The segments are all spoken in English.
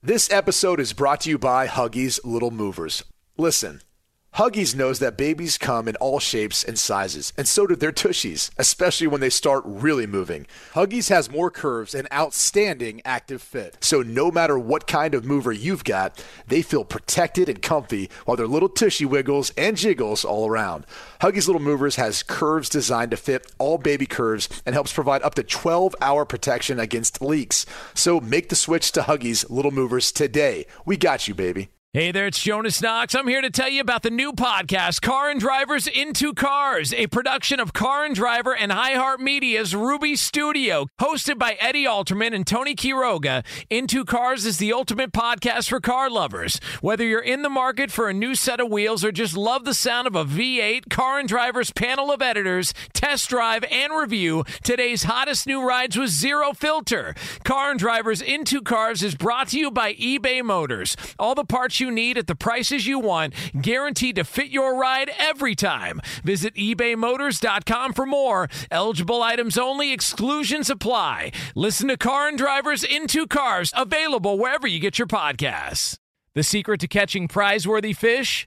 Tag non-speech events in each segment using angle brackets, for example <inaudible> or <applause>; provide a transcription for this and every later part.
This episode is brought to you by Huggies Little Movers. Listen, Huggies knows that babies come in all shapes and sizes, and so do their tushies, especially when they start really moving. Huggies has more curves and outstanding active fit. So no matter what kind of mover you've got, they feel protected and comfy while their little tushy wiggles and jiggles all around. Huggies Little Movers has curves designed to fit all baby curves and helps provide up to 12 hour protection against leaks. So make the switch to Huggies Little Movers today. We got you, baby. Hey there, it's Jonas Knox. I'm here to tell you about the new podcast, Car and Drivers Into Cars, a production of Car and Driver and iHeartMedia's Ruby Studio. Hosted by Eddie Alterman and Tony Quiroga, Into Cars is the ultimate podcast for car lovers. Whether you're in the market for a new set of wheels or just love the sound of a V8, Car and Driver's panel of editors test drive and review today's hottest new rides with zero filter. Car and Drivers Into Cars is brought to you by eBay Motors. All the parts you need at the prices you want, guaranteed to fit your ride every time. Visit ebaymotors.com for more. Eligible items only, exclusions apply. Listen to Car and Drivers Into Cars, available wherever you get your podcasts. The secret to catching prize-worthy fish?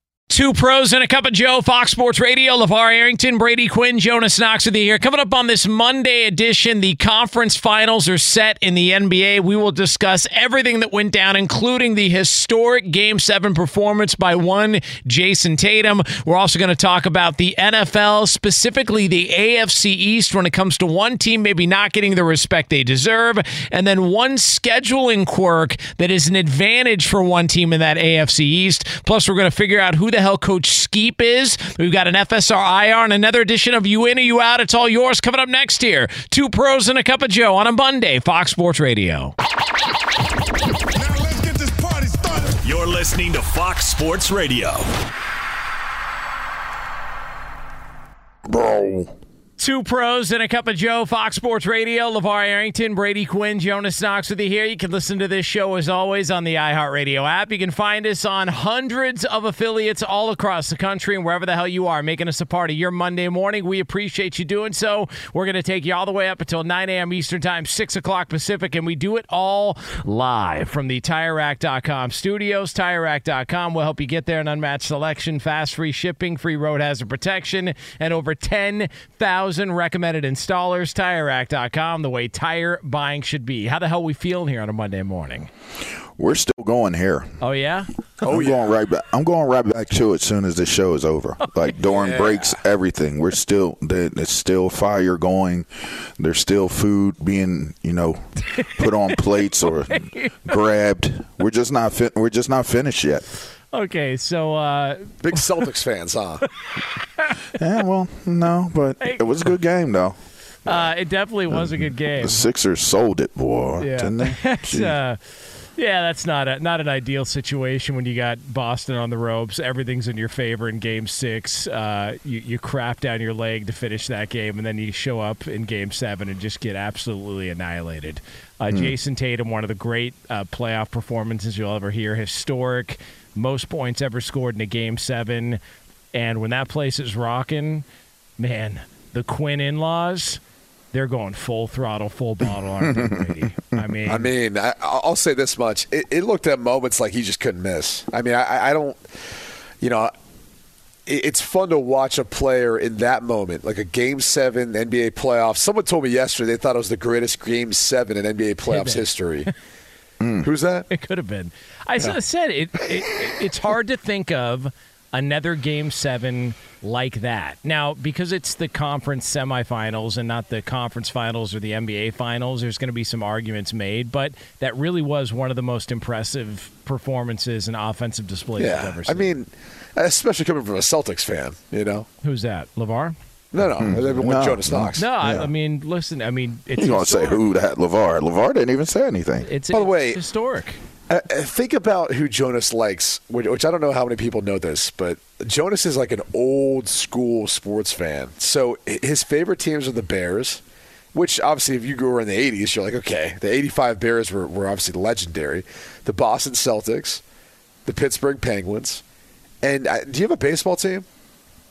Two pros and a cup of Joe, Fox Sports Radio, LaVar Arrington, Brady Quinn, Jonas Knox with you here. Coming up on this Monday edition, the conference finals are set in the NBA. We will discuss everything that went down, including the historic Game 7 performance by one Jayson Tatum. We're also going to talk about the NFL, specifically the AFC East, when it comes to one team maybe not getting the respect they deserve, and then one scheduling quirk that is an advantage for one team in that AFC East. Plus, we're going to figure out who the hell Coach Skeep is. We've got an FSR IR and another edition of You In or You Out. It's all yours coming up next here. Two pros and a cup of Joe on a Monday, Fox Sports Radio. Now let's get this party started. You're listening to Fox Sports Radio. Bro. Two pros and a cup of Joe, Fox Sports Radio. LaVar Arrington, Brady Quinn, Jonas Knox with you here. You can listen to this show as always on the iHeartRadio app. You can find us on hundreds of affiliates all across the country and wherever the hell you are, making us a part of your Monday morning. We appreciate you doing so. We're going to take you all the way up until 9 a.m. Eastern Time, 6 o'clock Pacific, and we do it all live from the TireRack.com studios. TireRack.com will help you get there an unmatched selection, fast free shipping, free road hazard protection, and over 10,000 recommended installers. TireRack.com, the way tire buying should be. How the hell we feeling here on a Monday morning? We're still going here. Oh, yeah? Oh, I'm going right back. I'm going right back to it as soon as the show is over. <laughs> Like during breaks, everything. We're still it's still fire going. There's still food being you know put on <laughs> plates or grabbed. We're just not fin- We're just not finished yet. Okay, so uh, Big Celtics fans, huh? <laughs> Yeah, well, no, but it was a good game though. uh, it definitely was a good game. The Sixers sold it, boy, Yeah. didn't they? <laughs> That's, uh, yeah, that's not a, not an ideal situation when you got Boston on the ropes. Everything's in your favor in Game Six. Uh, you you crap down your leg to finish that game, and then you show up in Game Seven and just get absolutely annihilated. Uh, Jayson Tatum, one of the great uh, playoff performances you'll ever hear, historic, most points ever scored in a Game Seven, and when that place is rocking, man, the Quinn in-laws. They're going full throttle, full bottle, aren't they, <laughs> Brady? I mean, I mean, I, I'll say this much: it, it looked at moments like he just couldn't miss. I mean, I, I don't, you know, it, it's fun to watch a player in that moment, like a Game Seven NBA playoff. Someone told me yesterday they thought it was the greatest Game Seven in NBA playoffs man. <laughs> history. Who's that? It could have been. I s- said it, it. It's hard to think of another Game Seven like that now because it's the conference semifinals and not the conference finals or the NBA finals. There's going to be some arguments made, but that really was one of the most impressive performances and offensive displays I've Yeah, ever I mean, especially coming from a Celtics fan, you know. who's that? LaVar? No, no, everyone No, Jonas no. Knox. No, I, I mean, listen. I mean, it's You gonna say who that? LaVar. LaVar didn't even say anything. It's By the way- historic. Uh, uh, think about who Jonas likes, which, which I don't know how many people know this, but Jonas is like an old school sports fan. So his favorite teams are the Bears, which obviously, if you grew up in the 80s, you're like, okay, the 85 Bears were, were obviously legendary. The Boston Celtics, the Pittsburgh Penguins. And uh, do you have a baseball team?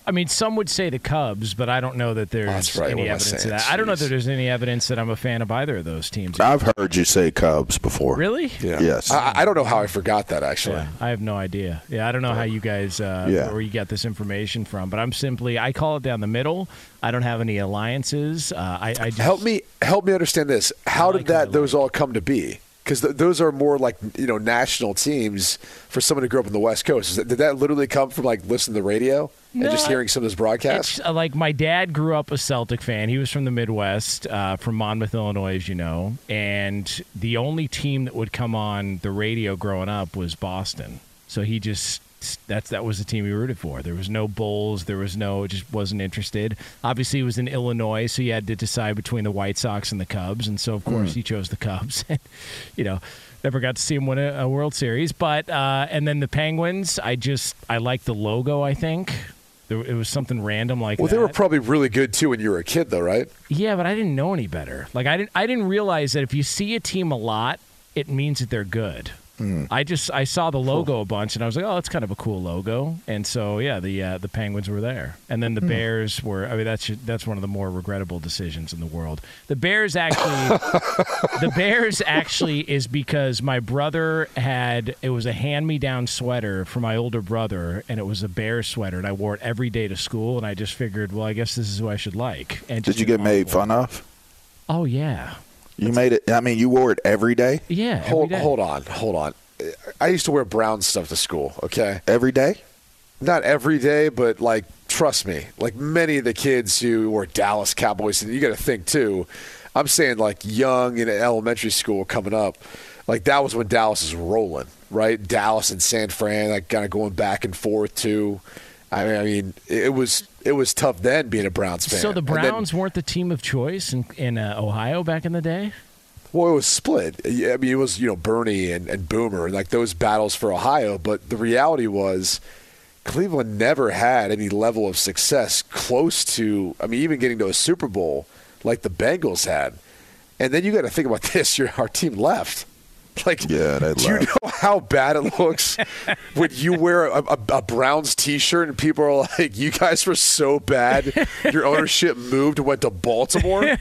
I mean, some would say the Cubs, but I don't know that there's right. any What am I evidence of saying? that. I don't know that there's any evidence that I'm a fan of either of those teams. I've heard you say Cubs before. really? Yeah. Yes. I, I don't know how I forgot that, actually. Yeah, I have no idea. Yeah, I don't know how you guys uh, Yeah. where you got this information from, but I'm simply I call it down the middle. I don't have any alliances. Uh, I, I just, Help me help me understand this. How I did like what I that those all come to be? Because th- those are more like you know national teams for someone who grew up in the West Coast. Is that, did that literally come from like listening to the radio and just hearing some of those broadcasts? Uh, like my dad grew up a Celtic fan. He was from the Midwest, uh, from Monmouth, Illinois, as you know. And the only team that would come on the radio growing up was Boston. So he just that's that was the team he rooted for. There was no Bulls. There was no just wasn't interested. Obviously, he was in Illinois, so he had to decide between the White Sox and the Cubs. And so of course he chose the Cubs. <laughs> And you know. Never got to see him win a, a World Series, but uh, and then the Penguins. I just I like the logo. I think there, it was something random like well, that. they were probably really good too when you were a kid, though, right? Yeah, but I didn't know any better. Like I didn't I didn't realize that if you see a team a lot, it means that they're good. I just I saw the logo a bunch and I was like, oh, that's kind of a cool logo. And so yeah, the uh, the Penguins were there, and then the Bears were. I mean, that's that's one of the more regrettable decisions in the world. The Bears actually, <laughs> the Bears actually is because my brother had it was a hand me down sweater for my older brother, and it was a bear sweater, and I wore it every day to school, and I just figured, well, I guess this is who I should like. And Did you get made fun of? Oh yeah, You made it. I mean, you wore it every day. yeah. every Hold, day. hold on, hold on. I used to wear brown stuff to school. Okay, Every day. not every day, but like trust me, like many of the kids who were Dallas Cowboys, and you got to think too. I'm saying like young in elementary school coming up, like that was when Dallas was rolling, right? Dallas and San Fran, like kind of going back and forth too. I mean, I mean, it was it was tough then being a Browns fan. So the And then- Browns weren't the team of choice in, in uh, Ohio back in the day. Well, it was split. I mean, it was you know Bernie and, and Boomer and like those battles for Ohio. But the reality was, Cleveland never had any level of success close to. I mean, even getting to a Super Bowl like the Bengals had. And then you got to think about <laughs> this: your our team left. <laughs> Like, Yeah, do you know how bad it looks <laughs> when you wear a, a, a Browns T-shirt and people are like, "You guys were so bad, your ownership <laughs> moved and went to Baltimore."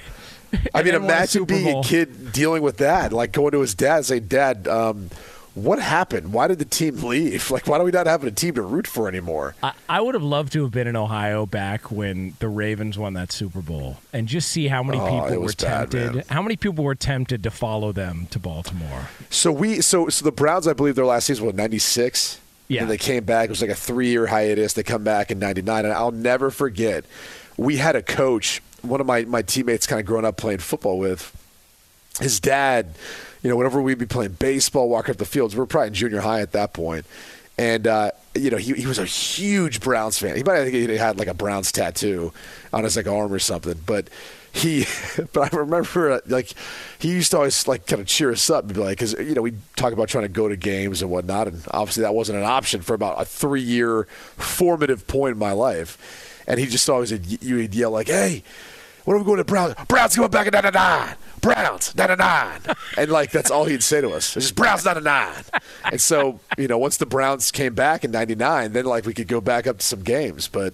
I mean, And won a imagine being Bowl. a kid dealing with that, like going to his dad and saying, "Dad, um, what happened? Why did the team <laughs> leave? Like, why do we not have a team to root for anymore?" I, I would have loved to have been in Ohio back when the Ravens won that Super Bowl and just see how many Oh, people were bad, tempted. man. how many people were tempted to follow them to Baltimore? So we, so so the Browns, I believe their last season was '96. Yeah. and they came back. It was like a three-year hiatus. They come back in '99, and I'll never forget. We had a coach, one of my my teammates, kind of growing up playing football with. His dad, you know, whenever we'd be playing baseball, walking up the fields, we were probably in junior high at that point, and uh, you know, he he was a huge Browns fan. He might have had like a Browns tattoo on his like arm or something, but he <laughs> but i remember uh, like he used to always like kind of cheer us up and be like because you know we talk about trying to go to games and whatnot and obviously that wasn't an option for about a three year formative point in my life. And he just always you would yell like hey what are we going to browns? Browns coming back at nine nine browns nine nine. And like that's all he'd say to us. It's just browns nine nine. And so you know once the browns came back in 99 then like we could go back up to some games. But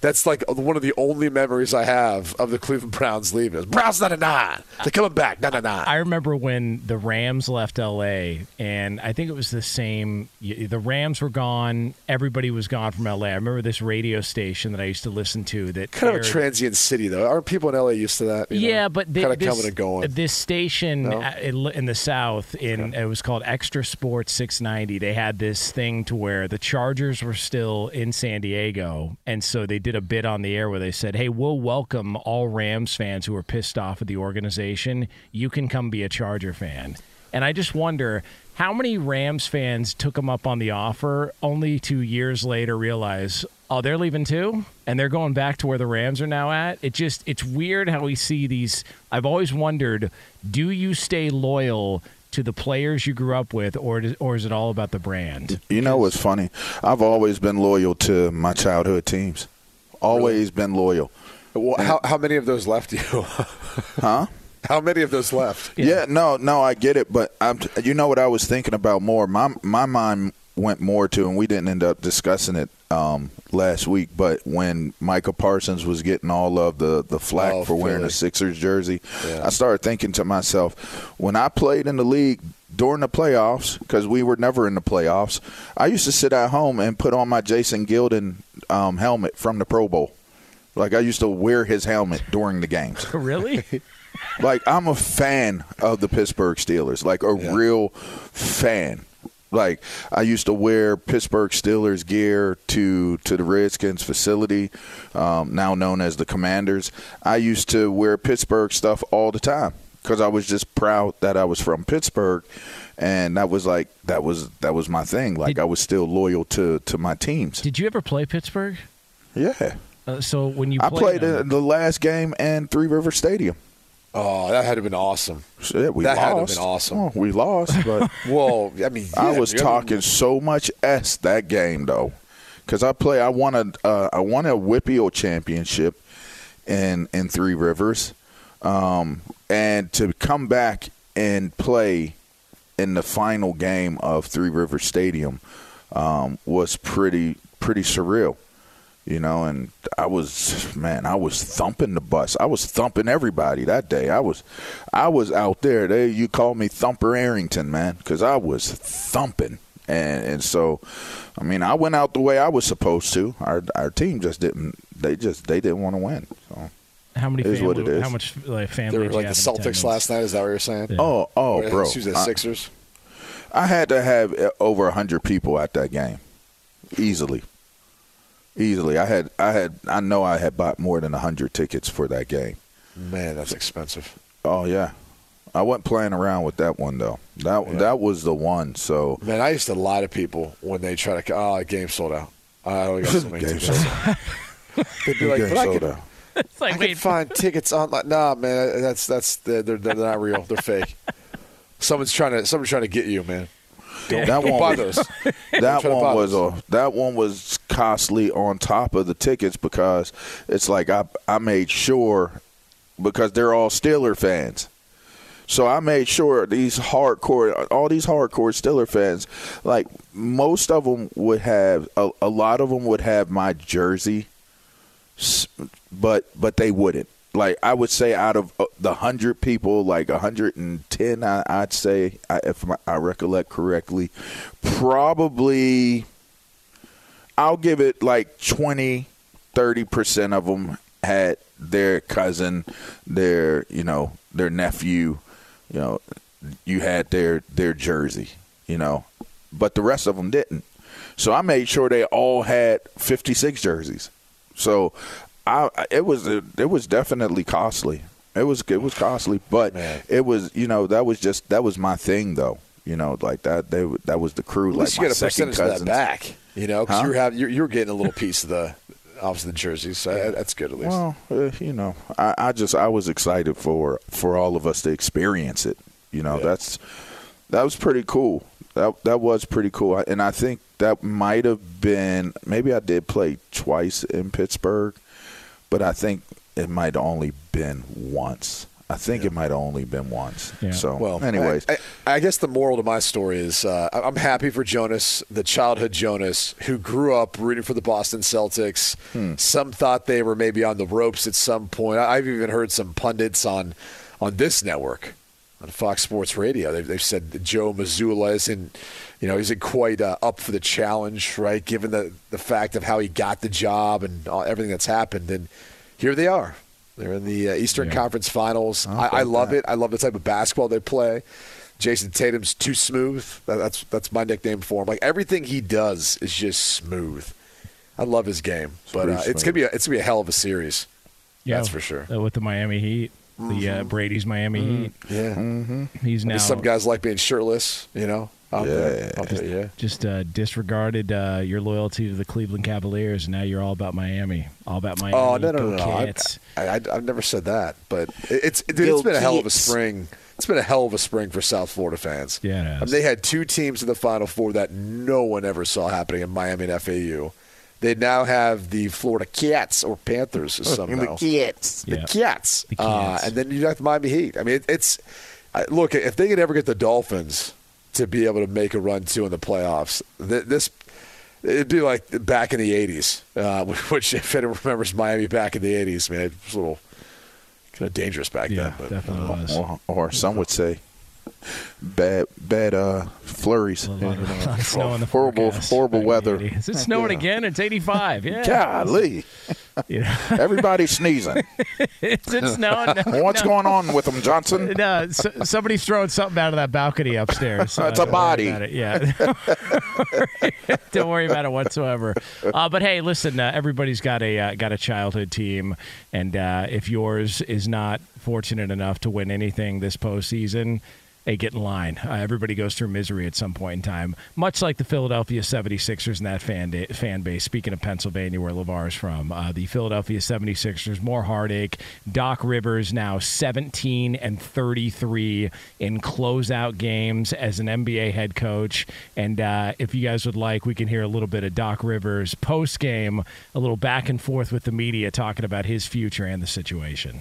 that's like one of the only memories I have of the Cleveland Browns leaving. Browns not a nine. They're coming back. Not a nine. I remember when the Rams left LA, and I think it was the same. The Rams were gone. Everybody was gone from LA. I remember this radio station that I used to listen to that kind of a transient city, though. Aren't people in LA used to that? you know? Yeah, but the, kind of this, coming and going. This station No? in the South, in it was called XTRA Sports 690. They had this thing to where the Chargers were still in San Diego, and so they did a bit on the air where they said, "Hey, we'll welcome all Rams fans who are pissed off at the organization. You can come be a Charger fan." And I just wonder how many Rams fans took them up on the offer, only to years later realize, oh, they're leaving too, and they're going back to where the Rams are now at. It just it's weird how we see these. I've always wondered, do you stay loyal to the players you grew up with, or or is it all about the brand? You know what's funny? I've always been loyal to my childhood teams. Always been loyal. Well, how how many of those left you? <laughs> Huh? how many of those left? Yeah. no, no, I get it, but I'm. You know what I was thinking about more? My my mind went more to, and we didn't end up discussing it um, last week. But when Micah Parsons was getting all of the the flack Oh, for wearing Philly. a Sixers jersey, Yeah. I started thinking to myself, when I played in the league during the playoffs, because we were never in the playoffs, I used to sit at home and put on my Jason Gildon um, helmet from the Pro Bowl. Like I used to wear his helmet during the games. <laughs> really? like I'm a fan of the Pittsburgh Steelers, like a Yeah. real fan. Like I used to wear Pittsburgh Steelers gear to to the Redskins facility, um, now known as the Commanders. I used to wear Pittsburgh stuff all the time because I was just proud that I was from Pittsburgh, and that was like that was that was my thing. Like Did- I was still loyal to to my teams. Did you ever play Pittsburgh? Yeah, Uh, so when you I played, the last game in Three River Stadium. Oh, that had been awesome. We That had to have been awesome. Oh, we lost, <laughs> but. Well, I mean, I was talking so much s that game though, because I play. I won a uh, I won a WPIAL championship in in Three Rivers, um, and to come back and play in the final game of Three Rivers Stadium um, was pretty pretty surreal. You know, and I was man, I was thumping the bus. I was thumping everybody that day. I was, I was out there. They you call me Thumper Arrington, man, because I was thumping, and and so, I mean, I went out the way I was supposed to. Our our team just didn't. They just they didn't want to win. So. how many is family? what it is. How much like They family? were like the Celtics last night. Is that what you're saying? Yeah. Oh oh, Or, bro, Excuse the Sixers. I had to have uh, over hundred people at that game, easily. Easily, I had, I had, I know I had bought more than hundred tickets for that game. Man, that's expensive. Oh yeah, I wasn't playing around with that one though. That Yeah. that was the one. So Man, I used to lie to people when they try to. Oh, the game sold out. I only got so many <laughs> Game tickets. <laughs> They'd be like, Game but I sold could, out. It's like I wait, can find tickets online. Nah, man, that's that's they're, they're, they're not real. They're fake. <laughs> Someone's trying to someone's trying to get you, man. That Don't <laughs> one buy was, those. that one was a that one was costly on top of the tickets because it's like I I made sure because they're all Steeler fans. So I made sure these hardcore, all these hardcore Steeler fans, like most of them would have, a, a lot of them would have my jersey, but but they wouldn't. Like I would say, out of uh, the hundred people, like hundred and ten, I'd say, if I recollect correctly, probably I'll give it like 20, 30 percent of them had their cousin, their you know their nephew, you know, you had their their jersey, you know, but the rest of them didn't. So I made sure they all had fifty six jerseys. So I it was it was definitely costly. It was it was costly, but Man. it was you know that was just that was my thing though. You know, like that they that was the crew. At like you get a percentage of that back. You know, because Huh? you're having you're, you're getting a little piece of the obviously the jerseys. So that- that's good at least. Well, uh, you know, I, I just I was excited for for all of us to experience it. You know, Yeah. that's that was pretty cool. That that was pretty cool, and I think that might have been maybe I did play twice in Pittsburgh, but I think it might only been once. I think it might only been once. Yeah. So, Well, anyways, I, I, I guess the moral to my story is uh, I- I'm happy for Jonas, the childhood Jonas, who grew up rooting for the Boston Celtics. Hmm. Some thought they were maybe on the ropes at some point. I- I've even heard some pundits on on this network, on Fox Sports Radio. They've, they've said that Joe Mazzulla isn't, you know, isn't quite uh, up for the challenge, right? Given the the fact of how he got the job and all, everything that's happened, and here they are. They're in the uh, Eastern Yeah. Conference Finals. I, I love that. it. I love the type of basketball they play. Jayson Tatum's too smooth. That- That's that's my nickname for him. Like everything he does is just smooth. I love his game, but uh, it's gonna be a, it's gonna be a hell of a series. yeah, that's for sure. uh, with the Miami Heat, the uh, Brady's Miami Heat. Yeah, He's now some guys like being shirtless. You know, out there, out there. Yeah. just uh, disregarded uh, your loyalty to the Cleveland Cavaliers, and now you're all about Miami, all about Miami. Oh no no Go no! no. I, Cats. I, I, I've never said that, but it- it's dude, it's been a hell of a spring it's been a hell of a spring for South Florida fans. Yeah, it has. I mean, they had two teams in the Final Four that no one ever saw happening in Miami and FAU. They now have the Florida Cats or Panthers somehow. Cats. The Yeah. Cats. The Uh, Cats. and then you have the Miami Heat. I mean, it, it's I, look if they could ever get the Dolphins to be able to make a run too in the playoffs, th- this it'd be like back in the '80s. Uh, <laughs> which, if anyone remembers Miami back in the '80s, I mean, it was a little kind of dangerous back Yeah, then. But definitely was. Or, or some would say bad bad uh flurries. A lot of snow in the horrible forecast. horrible Back in the weather. 80s. Is it snowing Yeah. again? It's 85. Yeah. Golly. <laughs> Yeah. Everybody's sneezing. <laughs> it's, it snowing? <laughs> No, What's no. going on with them, Johnson? No, s somebody's throwing something out of that balcony upstairs. It's a body. it. Yeah. don't worry about it whatsoever. Uh, but hey, listen, uh, everybody's got a uh, got a childhood team, and uh, if yours is not fortunate enough to win anything this postseason. Hey, get in line. Uh, everybody goes through misery at some point in time, much like the Philadelphia 76ers and that fan, da- fan base. Speaking of Pennsylvania, where LaVar is from, uh, the Philadelphia 76ers, more heartache. Doc Rivers now 17 and 33 in closeout games as an NBA head coach. And uh, if you guys would like, we can hear a little bit of Doc Rivers post game, a little back and forth with the media talking about his future and the situation.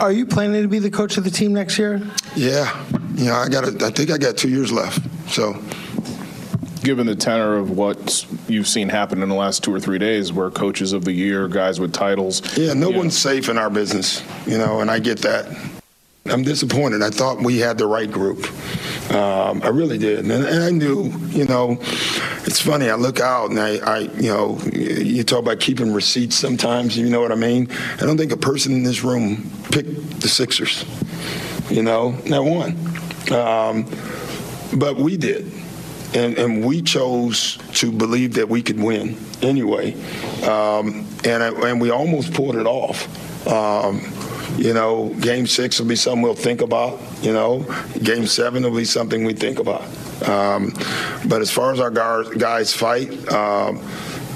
Are you planning to be the coach of the team next year? Yeah, yeah, I got. I think I got two years left. So given the tenor of what you've seen happen in the last two or three days, where coaches of the year, guys with titles. yeah, no you know, one's safe in our business, you know, and I get that. I'm disappointed. I thought we had the right group. Um, I really did, and, and I knew, you know, it's funny. I look out and I, I, you know, you talk about keeping receipts. Sometimes, you know what I mean. I don't think a person in this room picked the Sixers. You know, not one. Um, but we did. And, and we chose to believe that we could win anyway. Um, and, I, and we almost pulled it off. Um, you know, game six will be something we'll think about. You know, game seven will be something we think about. Um, but as far as our guys, fight, um,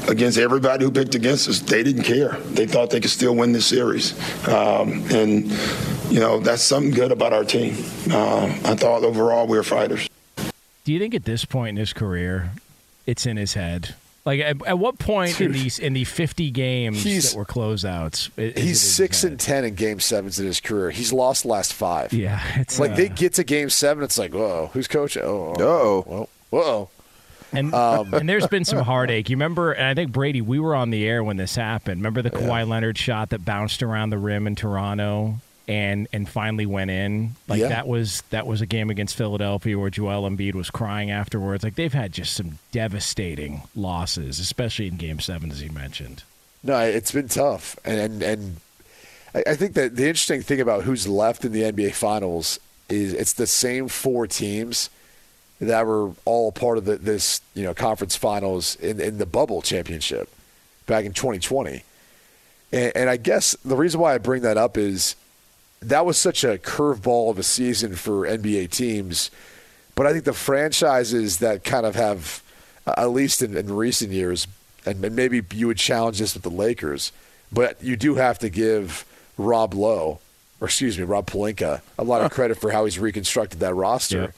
against everybody who picked against us, they didn't care. They thought they could still win this series. Um, and, you know, that's something good about our team. Uh, I thought overall we were fighters. Do you think at this point in his career, it's in his head? Like at, at what point in these in the fifty games that were closeouts? is He's his six and ten in game sevens in his career. He's lost the last five. Yeah, it's Like uh, they get to game seven, it's like, whoa, who's coaching? Oh, Uh-oh. well, whoa. and um, and there's been some <laughs> heartache. You remember? And I think Brady, we were on the air when this happened. Remember the Kawhi Leonard shot that bounced around the rim in Toronto and and finally went in. Like Yeah. that was that was a game against Philadelphia where Joel Embiid was crying afterwards. Like they've had just some devastating losses, especially in Game Seven, as you mentioned. No, it's been tough, and and, and I, I think that the interesting thing about who's left in the NBA Finals is it's the same four teams that were all part of the, this you know conference finals in, in the bubble championship back in 2020, and, and I guess the reason why I bring that up is that was such a curveball of a season for NBA teams. But I think the franchises that kind of have, uh, at least in, in recent years, and maybe you would challenge this with the Lakers, but you do have to give Rob Lowe, or excuse me, Rob Pelinka, a lot of credit for how he's reconstructed that roster. Yep.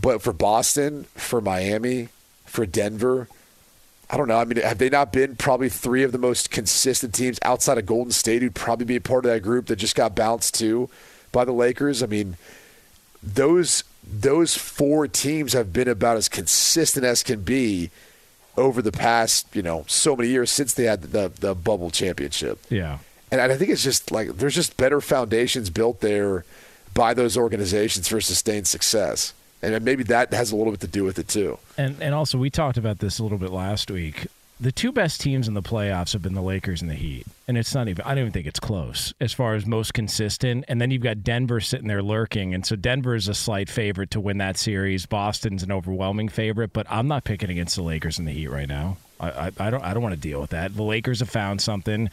But for Boston, for Miami, for Denver, I don't know. I mean, have they not been probably three of the most consistent teams outside of Golden State who'd probably be a part of that group that just got bounced too by the Lakers? I mean, those those four teams have been about as consistent as can be over the past, you know, so many years since they had the the bubble championship. Yeah. And I think it's just like there's just better foundations built there by those organizations for sustained success. And maybe that has a little bit to do with it too. And and also we talked about this a little bit last week. The two best teams in the playoffs have been the Lakers and the Heat. And it's not even I don't even think it's close as far as most consistent. And then you've got Denver sitting there lurking. And so Denver is a slight favorite to win that series. Boston's an overwhelming favorite, but I'm not picking against the Lakers and the Heat right now. I, I, I don't I don't want to deal with that. The Lakers have found something.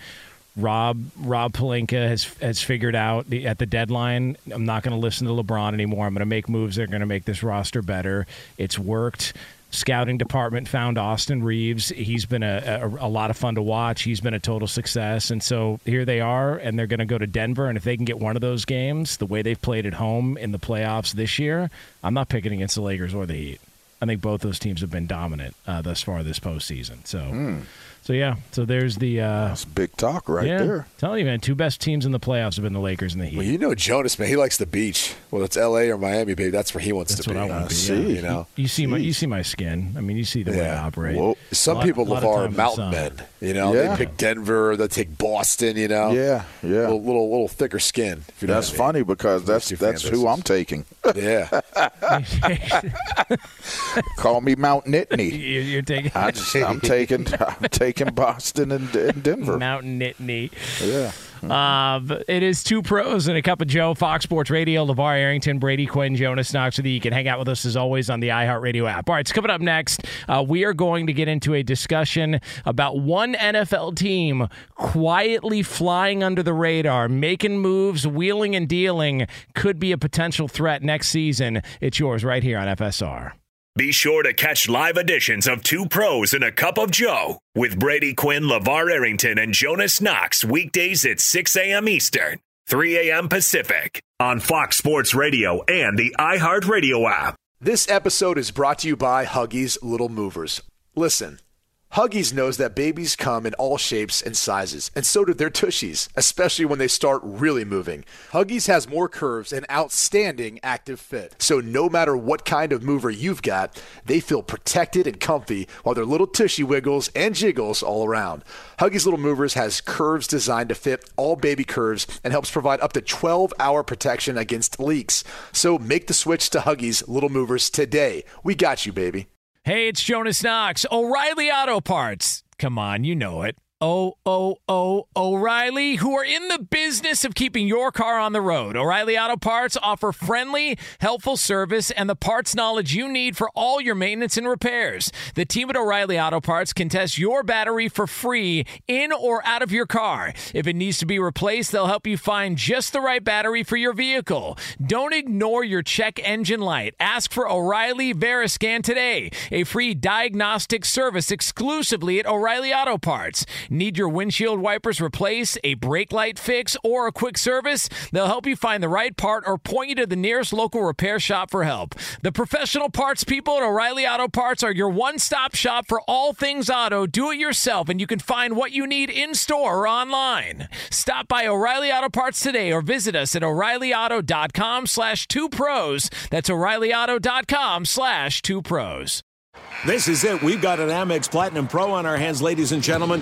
Rob Rob Pelinka has has figured out the, at the deadline. I'm not going to listen to LeBron anymore. I'm going to make moves that are going to make this roster better. It's worked. scouting department found Austin Reaves. He's been a, a, a lot of fun to watch. He's been a total success. And so here they are, and they're going to go to Denver. And if they can get one of those games, the way they've played at home in the playoffs this year, I'm not picking against the Lakers or the Heat. I think both those teams have been dominant uh, thus far this postseason. So, so yeah. So there's the uh, That's big talk right yeah, there. Telling you, man, two best teams in the playoffs have been the Lakers and the Heat. Well, you know Jonas, man. He likes the beach. Well, it's L.A. or Miami, baby, that's where he wants That's to what be. I want to be. see. yeah. You know, You see my you see my skin. I mean, you see the way I operate. Whoa. some Lot- people, lot LaVar, time are mountain men. You know, Yeah. they pick Denver, they take Boston. You know, Yeah, yeah. little little, little thicker skin. If you know That's what I mean. funny because that's two that's who. I'm taking. Yeah, <laughs> <laughs> Call me Mount Nittany. You- You're taking I just, <laughs> I'm taking I'm taking Boston and, and Denver. Mountain Nittany. Yeah. Um, it is two pros and a cup of Joe, Fox Sports Radio, LaVar Arrington, Brady Quinn, Jonas Knox with you. You can hang out with us as always on the iHeartRadio app. All right, it's coming up next. Uh, we are going to get into a discussion about one NFL team quietly flying under the radar, making moves, wheeling and dealing, could be a potential threat next season. It's yours right here on FSR. Be sure to catch live editions of Two Pros and a Cup of Joe with Brady Quinn, LaVar Arrington, and Jonas Knox weekdays at 6 a.m. Eastern, 3 a.m. Pacific on Fox Sports Radio and the iHeartRadio app. This episode is brought to you by Huggies Little Movers. Listen, Huggies knows that babies come in all shapes and sizes, and so do their tushies, especially when they start really moving. Huggies has more curves and outstanding active fit, so no matter what kind of mover you've got, they feel protected and comfy while their little tushy wiggles and jiggles all around. Huggies Little Movers has curves designed to fit all baby curves and helps provide up to 12 hour protection against leaks. So make the switch to Huggies Little Movers today. We got you, baby. Hey, it's Jonas Knox. O'Reilly Auto Parts. Come on, you know it. O O O O'Reilly, who are in the business of keeping your car on the road. O'Reilly Auto Parts offer friendly, helpful service and the parts knowledge you need for all your maintenance and repairs. The team at O'Reilly Auto Parts can test your battery for free in or out of your car. If it needs to be replaced, they'll help you find just the right battery for your vehicle. Don't ignore your check engine light. Ask for O'Reilly Veriscan today, a free diagnostic service exclusively at O'Reilly Auto Parts. Need your windshield wipers replaced, a brake light fix, or a quick service? They'll help you find the right part or point you to the nearest local repair shop for help. The professional parts people at O'Reilly Auto Parts are your one stop shop for all things auto. Do it yourself, and you can find what you need in store or online. Stop by O'Reilly Auto Parts today or visit us at o'ReillyAuto.com slash two pros. That's o'ReillyAuto.com slash two pros. This is it. We've got an Amex Platinum Pro on our hands, ladies and gentlemen.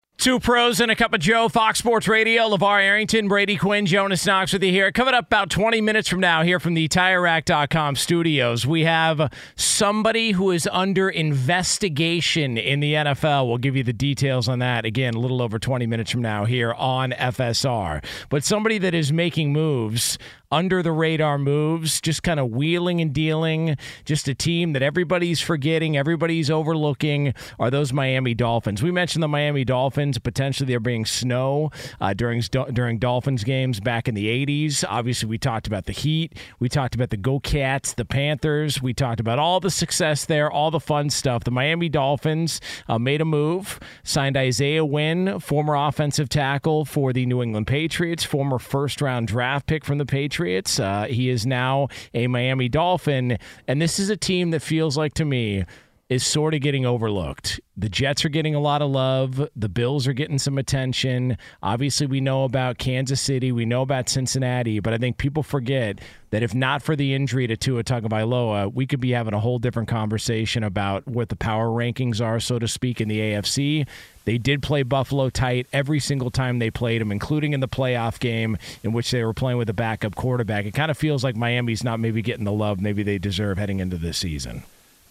Two pros and a cup of Joe, Fox Sports Radio, LaVar Arrington, Brady Quinn, Jonas Knox with you here. Coming up about 20 minutes from now here from the TireRack.com studios, we have somebody who is under investigation in the NFL. We'll give you the details on that again a little over 20 minutes from now here on FSR. But somebody that is making moves under the radar moves, just kind of wheeling and dealing, just a team that everybody's forgetting, everybody's overlooking are those Miami Dolphins. We mentioned the Miami Dolphins potentially there being snow uh, during during Dolphins games back in the 80s. Obviously, we talked about the Heat, we talked about the Go Cats, the Panthers, we talked about all the success there, all the fun stuff. The Miami Dolphins uh, made a move, signed Isaiah Wynn, former offensive tackle for the New England Patriots, former first round draft pick from the Patriots. Uh, he is now a Miami Dolphin, and this is a team that feels like to me is sort of getting overlooked. The Jets are getting a lot of love. The Bills are getting some attention. Obviously, we know about Kansas City. We know about Cincinnati. But I think people forget that if not for the injury to Tua Tagovailoa, we could be having a whole different conversation about what the power rankings are, so to speak, in the AFC. They did play Buffalo tight every single time they played them, including in the playoff game in which they were playing with a backup quarterback. It kind of feels like Miami's not maybe getting the love maybe they deserve heading into this season.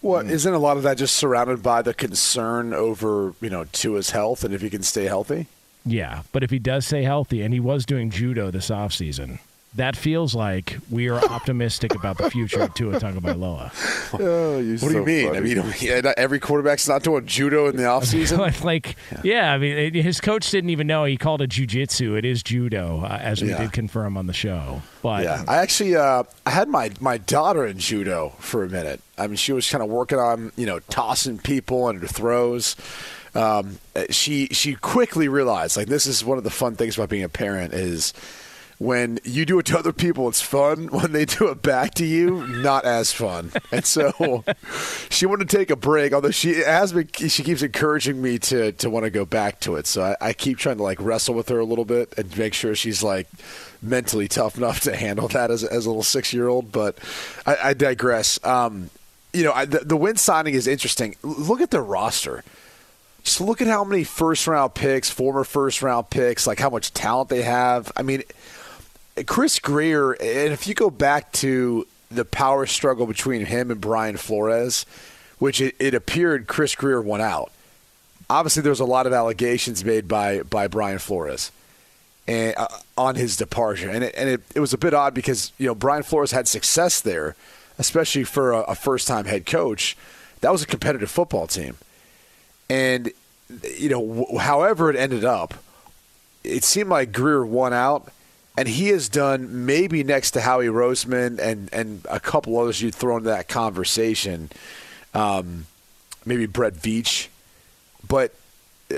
Well, mm. isn't a lot of that just surrounded by the concern over you know Tua's health and if he can stay healthy? Yeah, but if he does stay healthy, and he was doing judo this offseason, that feels like we are optimistic about the future of Tua Tagovailoa. <laughs> Oh, you're What do you mean? funny. I mean, yeah, not every quarterback's not doing judo in the <laughs> offseason. like, yeah. I mean, it- his coach didn't even know he called it jujitsu. It is judo, uh, as we Yeah. did confirm on the show. But Yeah, I actually uh, I had my my daughter in judo for a minute. I mean, she was kind of working on you know tossing people and her throws. Um, she she quickly realized like this is one of the fun things about being a parent is when you do it to other people, it's fun. <laughs> When they do it back to you, not as fun. And so <laughs> she wanted to take a break. Although she has been, she keeps encouraging me to to want to go back to it. So I, I keep trying to like wrestle with her a little bit and make sure she's like mentally tough enough to handle that as, as a little six year old. But I, I digress. Um, you know, I, the, the Wynn signing is interesting. Look at the roster. Just look at how many first round picks, former first round picks, like how much talent they have. I mean, Chris Grier, and if you go back to the power struggle between him and Brian Flores, which it, it appeared Chris Grier won out. Obviously, there was a lot of allegations made by by Brian Flores and uh, on his departure, and it, and it, it was a bit odd because you know Brian Flores had success there, especially for a, a first time head coach. That was a competitive football team, and you know, w- however it ended up, it seemed like Grier won out, and he has done maybe next to Howie Roseman and and a couple others you'd throw into that conversation, um, maybe Brett Veach, but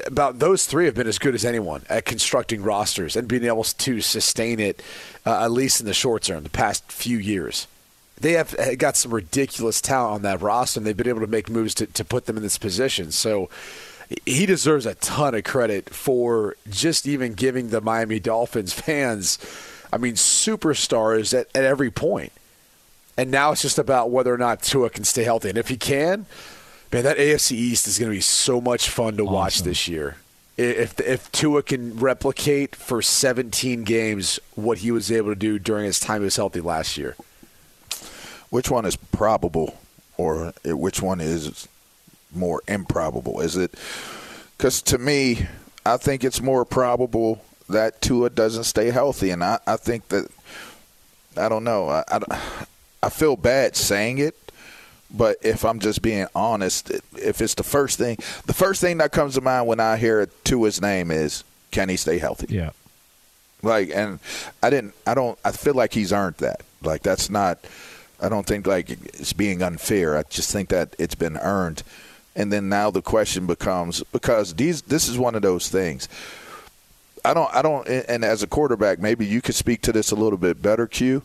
about those three have been as good as anyone at constructing rosters and being able to sustain it, uh, at least in the short term, the past few years. They have uh, got some ridiculous talent on that roster, and they've been able to make moves to, to put them in this position. So he deserves a ton of credit for just even giving the Miami Dolphins fans, I mean, superstars at, at every point. And now it's just about whether or not Tua can stay healthy. And if he can, man, that AFC East is going to be so much fun to watch this year. If if Tua can replicate for 17 games what he was able to do during his time he was healthy last year. Which one is probable, or which one is more improbable? Is it because to me, I think it's more probable that Tua doesn't stay healthy, and I, I think that I don't know. I, I, I feel bad saying it, but if I'm just being honest, if it's the first thing, the first thing that comes to mind when I hear Tua's name is, can he stay healthy? yeah. Like, and I didn't, I don't, I feel like he's earned that. Like, that's not, I don't think like it's being unfair. I just think that it's been earned. And then now the question becomes because these, this is one of those things. I don't, I don't, and as a quarterback, maybe you could speak to this a little bit better, Q.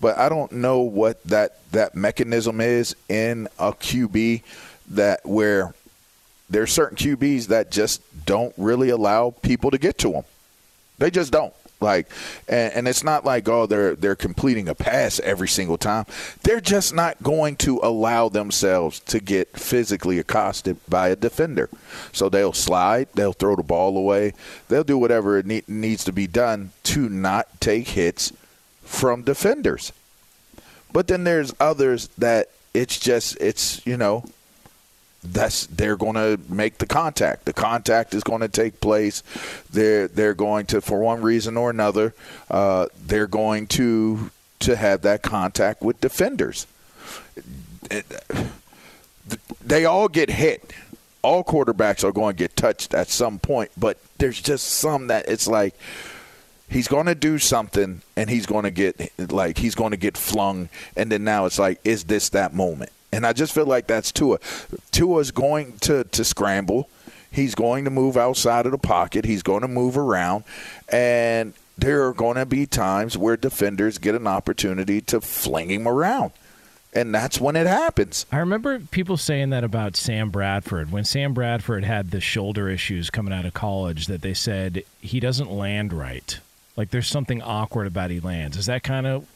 But I don't know what that that mechanism is in a QB that where there's certain QBs that just don't really allow people to get to them. They just don't. Like, and, and it's not like oh they're they're completing a pass every single time. They're just not going to allow themselves to get physically accosted by a defender. So they'll slide, they'll throw the ball away, they'll do whatever it need, needs to be done to not take hits from defenders. But then there's others that it's just it's you know that's they're going to make the contact. The contact is going to take place. They're they're going to, for one reason or another, uh, they're going to to have that contact with defenders. They all get hit. All quarterbacks are going to get touched at some point, but there's just some that it's like he's going to do something and he's going to get like he's going to get flung and then now it's like is this that moment and i just feel like that's tua. Tua's going to to scramble. He's going to move outside of the pocket. He's going to move around. And there are going to be times where defenders get an opportunity to fling him around. And that's when it happens. I remember people saying that about Sam Bradford. When Sam Bradford had the shoulder issues coming out of college that they said he doesn't land right. Like there's something awkward about he lands. Is that kind of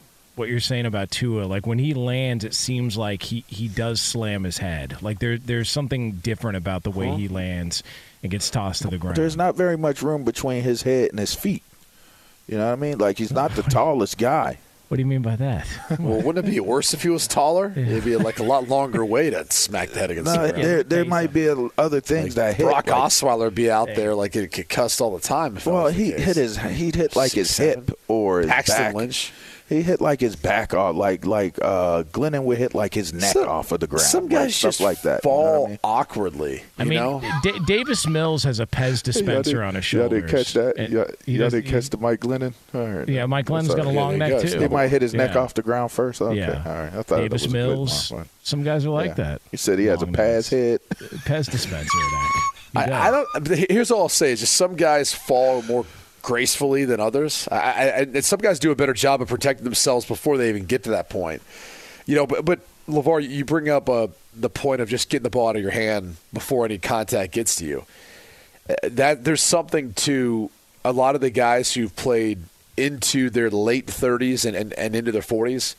what you're saying about Tua? Like when he lands, it seems like he, he does slam his head. Like there there's something different about the way uh-huh. he lands and gets tossed to the ground. there's not very much room between his head and his feet you know what i mean like he's not the <laughs> tallest guy What do you mean by that? <laughs> well, wouldn't it be worse if he was taller? It'd be like a lot longer way to smack the head against No, the ground. there there might be other things that hit. Brock like- Osweiler would be out there like it concussed all the time. If Well, he hit his he'd hit like his Six, hip or his Paxton back. Lynch. He hit like his back off, like like uh, Glennon would hit like his neck Some- off of the ground. Some like, guys stuff just like that. you know fall I mean? awkwardly. I mean, know, Da- Davis Mills has a Pez <laughs> dispenser on his Y'all shoulders. didn't catch that? And Y'all, he y'all didn't catch the Mike Glennon? All right. Yeah, Mike That's Glennon's all got a long Yeah, neck he too. He might hit his neck Yeah. off the ground first. Okay, Yeah. all right. I thought Davis was Mills. A good one. Some guys are like Yeah. that. He said he has a Long pass nose. hit. Pez dispenser. I. I don't. Here's all I'll say: is just some guys fall more gracefully than others. I, I, and some guys do a better job of protecting themselves before they even get to that point. You know, but but LaVar, you bring up uh, the point of just getting the ball out of your hand before any contact gets to you. Uh, That there's something to a lot of the guys who've played into their late 30s and, and, and into their 40s.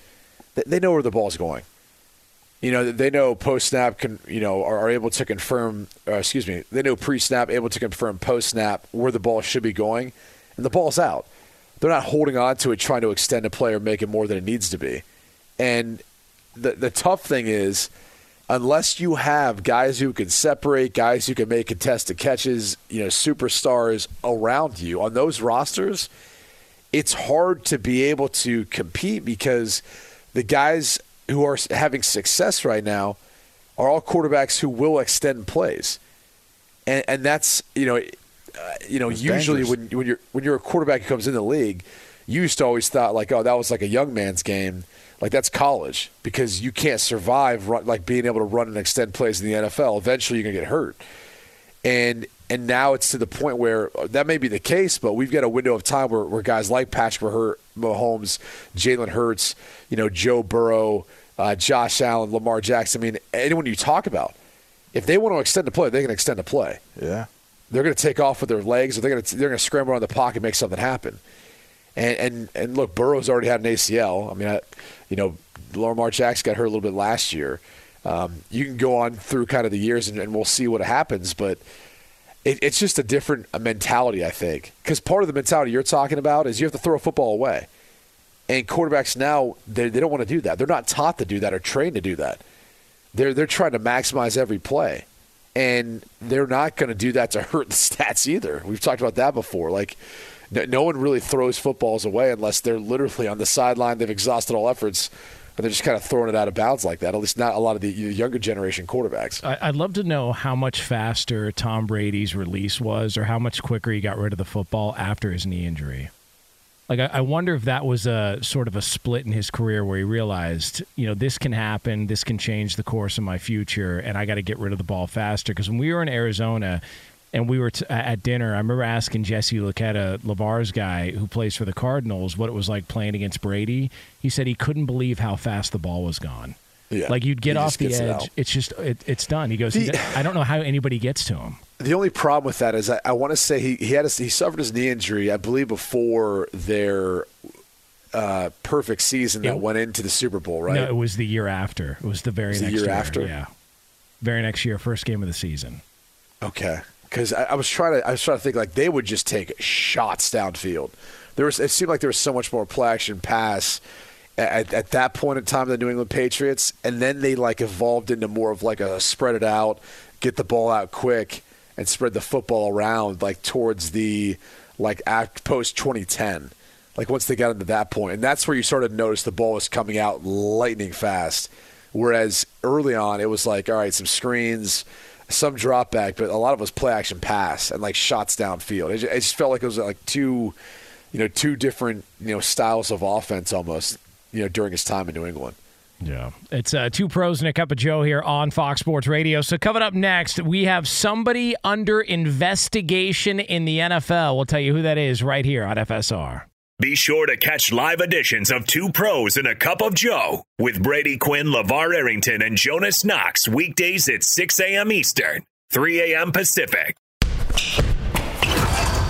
They, they know where the ball's going. You know, they know post snap can, you know, are, are able to confirm, uh, excuse me, they know pre snap, able to confirm post snap where the ball should be going, and the ball's out. They're not holding on to it, trying to extend a play or make it more than it needs to be. And the the tough thing is, unless you have guys who can separate, guys who can make contested catches, you know, superstars around you on those rosters, it's hard to be able to compete because the guys who are having success right now are all quarterbacks who will extend plays, and and that's you know, uh, you know, usually dangerous. when when you're when you're a quarterback who comes in the league, you used to always thought like, oh, that was like a young man's game. Like that's college because you can't survive run, like being able to run and extend plays in the NFL. Eventually, you're gonna get hurt and and now it's to the point where uh, that may be the case, but we've got a window of time where, where guys like Patrick Mahomes, Jalen Hurts, you know, Joe Burrow, uh, Josh Allen, Lamar Jackson. I mean, anyone you talk about, if they want to extend the play, they can extend the play. Yeah. They're going to take off with their legs, or they're going to they're going to scramble around the pocket and make something happen. And and and look, Burrow's already had an ACL. I mean, I, you know, Lamar Jackson got hurt a little bit last year. Um, you can go on through kind of the years, and, and we'll see what happens. But it, it's just a different mentality, I think, because part of the mentality you're talking about is you have to throw a football away. And quarterbacks now they, they don't want to do that. They're not taught to do that or trained to do that. They're they're trying to maximize every play, and they're not going to do that to <laughs> hurt the stats either. We've talked about that before. Like no, one really throws footballs away unless they're literally on the sideline. They've exhausted all efforts, and they're just kind of throwing it out of bounds like that. At least not a lot of the younger generation quarterbacks. I'd love to know how much faster Tom Brady's release was, or how much quicker he got rid of the football after his knee injury. Like, I, I wonder if that was a sort of a split in his career where he realized, you know, this can happen, this can change the course of my future, and I got to get rid of the ball faster. Because when we were in Arizona and we were t- at dinner, I remember asking Jesse Luketa, LaVar's guy who plays for the Cardinals, what it was like playing against Brady. He said he couldn't believe how fast the ball was gone. Yeah. Like you'd get He off the gets it edge, it's just it, it's done. He goes, The- I don't know how anybody gets to him. The only problem with that is I, I want to say he, he had a, he suffered his knee injury, I believe, before their uh, perfect season that It- went into the Super Bowl, right? No, it was the year after. It was the very Was the next year year after? Yeah, very next year, first game of the season. Okay, because I, I was trying to I was trying to think like they would just take shots downfield. There was it seemed like there was so much more play action pass at, at that point in time than the New England Patriots, and then they like evolved into more of like a spread it out, get the ball out quick, and spread the football around like towards the like post 2010. Like once they got into that point, and that's where you started to notice the ball was coming out lightning fast. Whereas early on, it was like, all right, some screens, some drop back, but a lot of it was play action pass and like shots downfield. It just, it just felt like it was like two, you know, two different you know styles of offense almost. You know, during his time in New England. Yeah. It's uh, two pros and a cup of Joe here on Fox Sports Radio. So, coming up next, we have somebody under investigation in the NFL. We'll tell you who that is right here on FSR. Be sure to catch live editions of Two Pros and a Cup of Joe with Brady Quinn, LaVar Arrington, and Jonas Knox weekdays at 6 a.m. Eastern, 3 a.m. Pacific.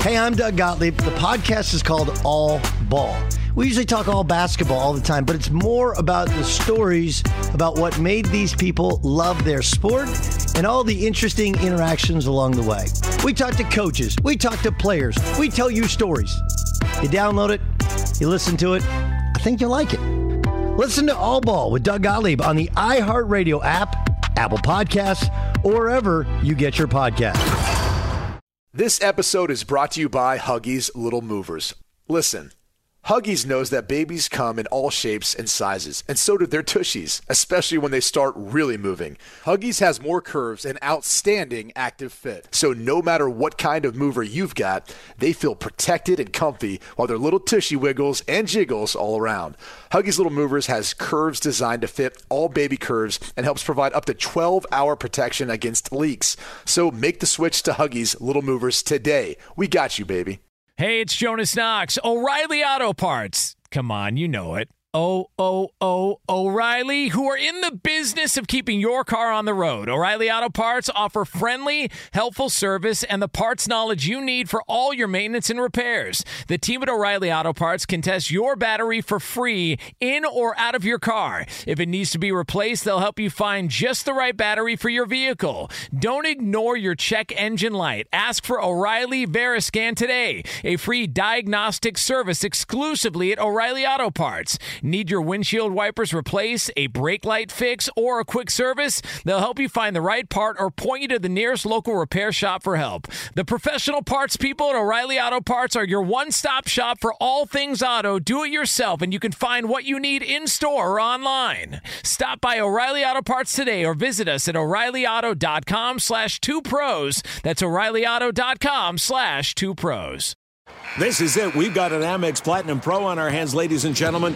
Hey, I'm Doug Gottlieb. The podcast is called All Ball. We usually talk all basketball all the time, but it's more about the stories about what made these people love their sport and all the interesting interactions along the way. We talk to coaches, we talk to players, we tell you stories. You download it, you listen to it. I think you'll like it. Listen to All Ball with Doug Gottlieb on the iHeartRadio app, Apple Podcasts, or wherever you get your podcasts. This episode is brought to you by Huggies Little Movers. Listen. Huggies knows that babies come in all shapes and sizes, and so do their tushies, especially when they start really moving. Huggies has more curves and outstanding active fit. So no matter what kind of mover you've got, they feel protected and comfy while their little tushy wiggles and jiggles all around. Huggies Little Movers has curves designed to fit all baby curves and helps provide up to 12 hour protection against leaks. So make the switch to Huggies Little Movers today. We got you, baby. Hey, it's Jonas Knox. O'Reilly Auto Parts. Come on, you know it. O oh, oh, O'Reilly, who are in the business of keeping your car on the road. O'Reilly Auto Parts offer friendly, helpful service and the parts knowledge you need for all your maintenance and repairs. The team at O'Reilly Auto Parts can test your battery for free in or out of your car. If it needs to be replaced, they'll help you find just the right battery for your vehicle. Don't ignore your check engine light. Ask for O'Reilly Veriscan today, a free diagnostic service exclusively at O'Reilly Auto Parts. Need your windshield wipers replaced, a brake light fix, or a quick service? They'll help you find the right part or point you to the nearest local repair shop for help. The professional parts people at O'Reilly Auto Parts are your one stop shop for all things auto. Do it yourself, and you can find what you need in store or online. Stop by O'Reilly Auto Parts today or visit us at o'ReillyAuto.com slash two pros. That's o'ReillyAuto.com slash two pros. This is it. We've got an Amex Platinum Pro on our hands, ladies and gentlemen.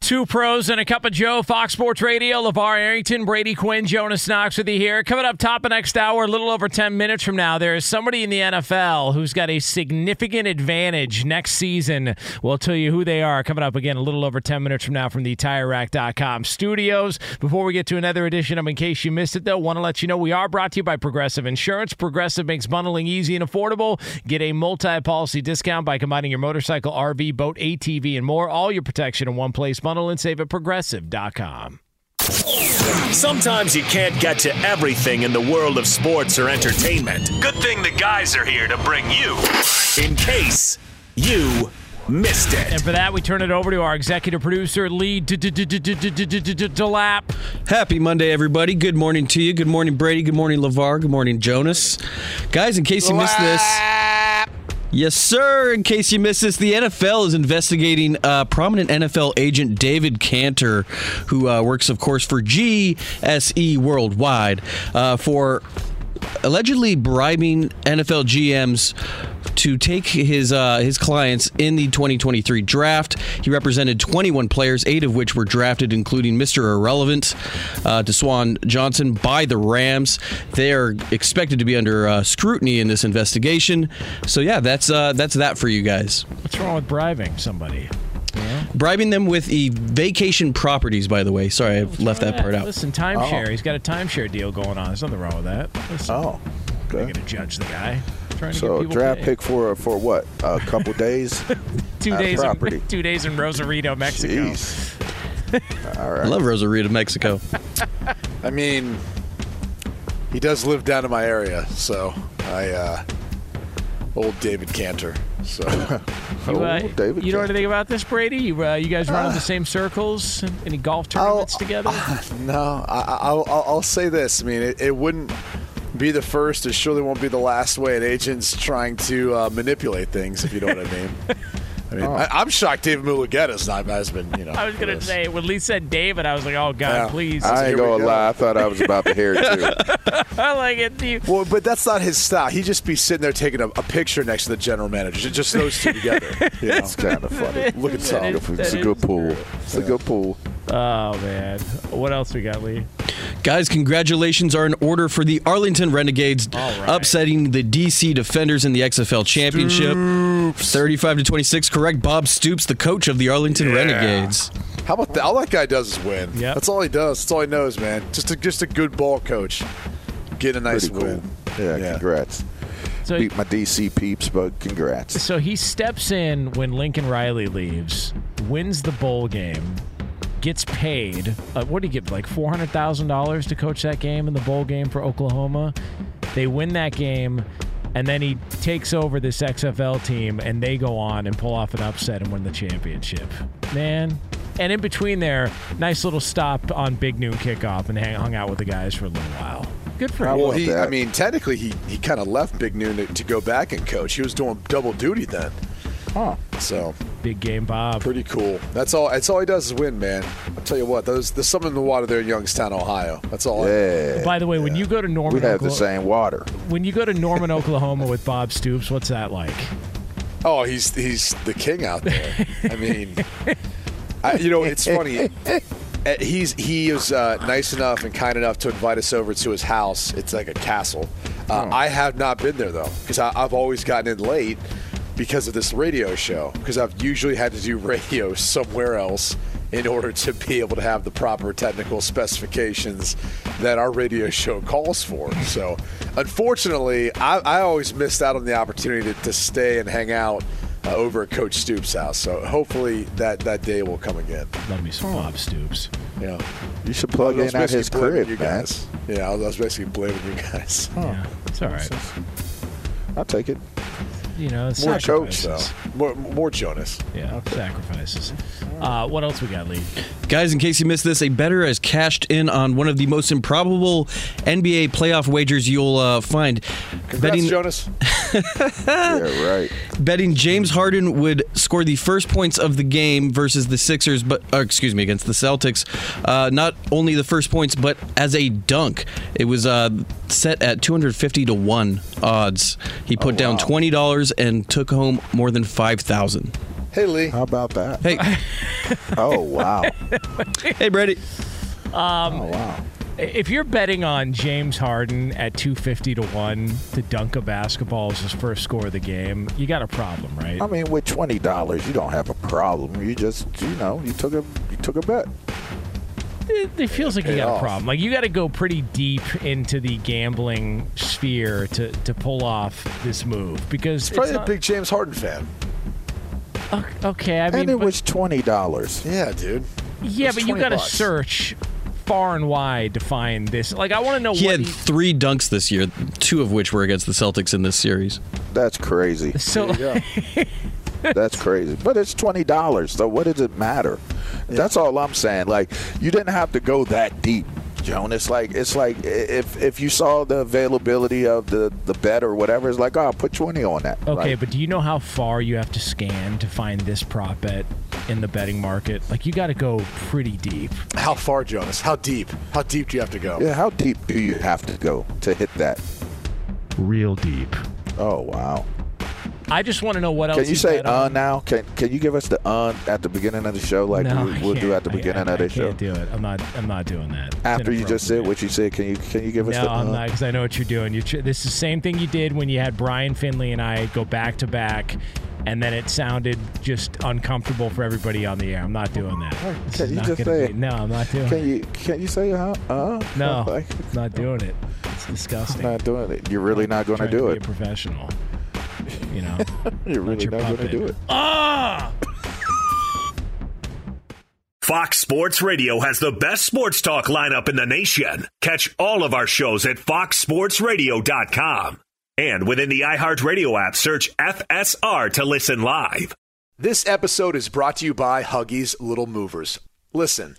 Two pros and a cup of Joe, Fox Sports Radio, LaVar Arrington, Brady Quinn, Jonas Knox with you here. Coming up top of next hour, a little over 10 minutes from now, there is somebody in the NFL who's got a significant advantage next season. We'll tell you who they are coming up again a little over 10 minutes from now from the TireRack.com studios. Before we get to another edition of In Case You Missed It, though, want to let you know we are brought to you by Progressive Insurance. Progressive makes bundling easy and affordable. Get a multi-policy discount by combining your motorcycle, RV, boat, ATV, and more. All your protection in one place. Bundle and save at progressive.com. Sometimes you can't get to everything in the world of sports or entertainment. Good thing the guys are here to bring you in case you missed it. And for that, we turn it over to our executive producer, Lee Delap. Happy Monday, everybody. Good morning to you. Good morning, Brady. Good morning, LaVar. Good morning, Jonas. Guys, in case you missed this. Yes, sir. In case you missed this, the NFL is investigating uh, prominent NFL agent David Canter, who uh, works, of course, for GSE Worldwide, uh, for allegedly bribing NFL GMs to take his uh, his clients in the 2023 draft. He represented 21 players, eight of which were drafted, including Mr. Irrelevant, uh, Desjuan Johnson, by the Rams. They are expected to be under uh, scrutiny in this investigation. So yeah, that's uh, that's that for you guys. What's wrong with bribing somebody? Bribing them with the vacation properties, by the way. Sorry, I left that part out. Listen, timeshare. He's got a timeshare deal going on. There's nothing wrong with that. Listen, Oh, I'm going to judge the guy. Trying to So get draft paid. pick for for what? A couple days. <laughs> two uh, days property. in, <laughs> two days in Rosarito, Mexico. Jeez. <laughs> All I love Rosarito, Mexico. I mean, he does live down in my area, so I, uh, old David Canter. So, <laughs> You, uh, Oh, David you know anything about this, Brady? You, uh, you guys run in the same circles? Any golf tournaments together? no, I, I, I'll, I'll I'll say this. I mean, it, it wouldn't be the first. It surely won't be the last way an agent's trying to uh, manipulate things, if you know what I mean. <laughs> I mean, oh. I, I'm shocked David Mulugheta's not has been, you know. I was going to say, when Lee said David, I was like, oh, God, Yeah. please. I ain't Here gonna go. lie. I thought I was about to hear it too. <laughs> I like it. You- Well, but that's not his style. He'd just be sitting there taking a, a picture next to the general manager. Ju- Just those two together. You know? It's kind of funny. Look at That Tom. It's a good pool. It's a good pool. Oh, man. What else we got, Lee? Guys, congratulations are in order for the Arlington Renegades All right. upsetting the DC Defenders in the XFL Championship. Stoops. 35 to 26, correct. Bob Stoops, the coach of the Arlington Renegades. How about that? All that guy does is win. Yep. That's all he does. That's all he knows, man. Just a just a good ball coach. Get a nice Pretty cool. win. Yeah, congrats. So- Beat my DC peeps, but congrats. So he steps in when Lincoln Riley leaves, wins the bowl game, gets paid. Uh, what do you get? Like four hundred thousand dollars to coach that game in the bowl game for Oklahoma. They win that game, and then he takes over this XFL team, and they go on and pull off an upset and win the championship. Man. And in between there, nice little stop on Big Noon kickoff and hang, hung out with the guys for a little while. Good for him. Well, he, I mean, technically, he, he kind of left Big Noon to, to go back and coach. He was doing double duty then. Huh. So big game, Bob. Pretty cool. That's all. That's all he does is win, man. I'll tell you what. There's there's something in the water there in Youngstown, Ohio. That's all. I Yeah. By the way, when you go to Norman, We have the same water. when you go to Norman, Oklahoma with Bob Stoops, what's that like? Oh, he's he's the king out there. I mean, I, you know, it's funny. Uh, <laughs> He's he is uh, nice enough and kind enough to invite us over to his house. It's like a castle. Uh, I have not been there though because I've always gotten in late because of this radio show. Because I've usually had to do radio <laughs> somewhere else in order to be able to have the proper technical specifications that our radio <laughs> show calls for. So, unfortunately, I, I always missed out on the opportunity to, to stay and hang out uh, over at Coach Stoops' house. So hopefully that, that day will come again. Love me some Bob Stoops. Yeah. You should plug I in at his basically blaming crib, you man. guys. Yeah, I was, I was basically blaming you guys. Yeah, it's all right. I'll take it. You know, More coach, though. More, more Jonas. Yeah, sacrifices. Uh, what else we got, Lee? Guys, in case you missed this, a better has cashed in on one of the most improbable NBA playoff wagers you'll uh, find. Congrats, Jonas. Yeah, right. <laughs> Betting James Harden would score the first points of the game versus the Sixers, but uh, excuse me, against the Celtics. Uh, not only the first points, but as a dunk. It was uh, set at 250 to one odds. He put down twenty dollars and took home more than five thousand. Hey, Lee. How about that? Hey. oh wow. <laughs> hey, Brady. Um, Oh wow. If you're betting on James Harden at 250 to 1 to dunk a basketball as his first score of the game, you got a problem, right? I mean, with twenty dollars, you don't have a problem. You just, you know, you took a, you took a bet. It, it feels like you paid got a problem. Like you got to go pretty deep into the gambling sphere to, to pull off this move because He's probably it's a big James Harden fan. okay. I mean, and it but- was twenty dollars. Yeah, dude. yeah, but you got to search far and wide to find this. Like I want to know He what had three dunks this year, two of which were against the Celtics in this series. That's crazy. So <laughs> That's crazy. But it's twenty dollars. So what does it matter? That's all I'm saying. Like you didn't have to go that deep, Jonas. Like it's like if if you saw the availability of the the bet or whatever, it's like oh, put twenty on that. Okay, Like, but do you know how far you have to scan to find this prop bet in the betting market? Like you got to go pretty deep. How far, Jonas? How deep? How deep do you have to go? yeah, how deep do you have to go to hit that? Real deep. Oh wow. I just want to know what else. Can you he say bet uh on. now? Can Can you give us the uh at the beginning of the show, like no, we, we'll do at the beginning I, of the I show? can't do it. I'm not. I'm not doing that. It's After you just said what you said, can you can you give us No, the? I'm uh? not because I know what you're doing. You tr- this is the same thing you did when you had Brian Finley and I go back to back, and then it sounded just uncomfortable for everybody on the air. I'm not doing that. Can you just say be- it? No, I'm not doing. Can it. you can you say uh? uh? No, <laughs> Like, not doing it. It's disgusting. not doing it. You're really not going to Trying do be it. a professional. You know. <laughs> You're really your not going to do it. Ah! Fox Sports Radio has the best sports talk lineup in the nation. Catch all of our shows at foxsportsradio.com. And within the iHeartRadio app, search FSR to listen live. This episode is brought to you by Huggies Little Movers. Listen,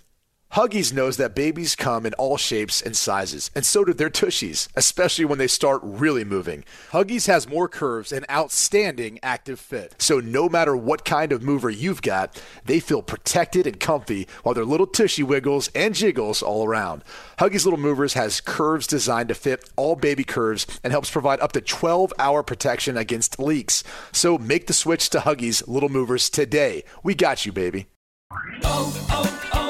Huggies knows that babies come in all shapes and sizes, and so do their tushies, especially when they start really moving. Huggies has more curves and outstanding active fit. So no matter what kind of mover you've got, they feel protected and comfy while their little tushy wiggles and jiggles all around. Huggies Little Movers has curves designed to fit all baby curves and helps provide up to 12 hour protection against leaks. So make the switch to Huggies Little Movers today. We got you, baby. Check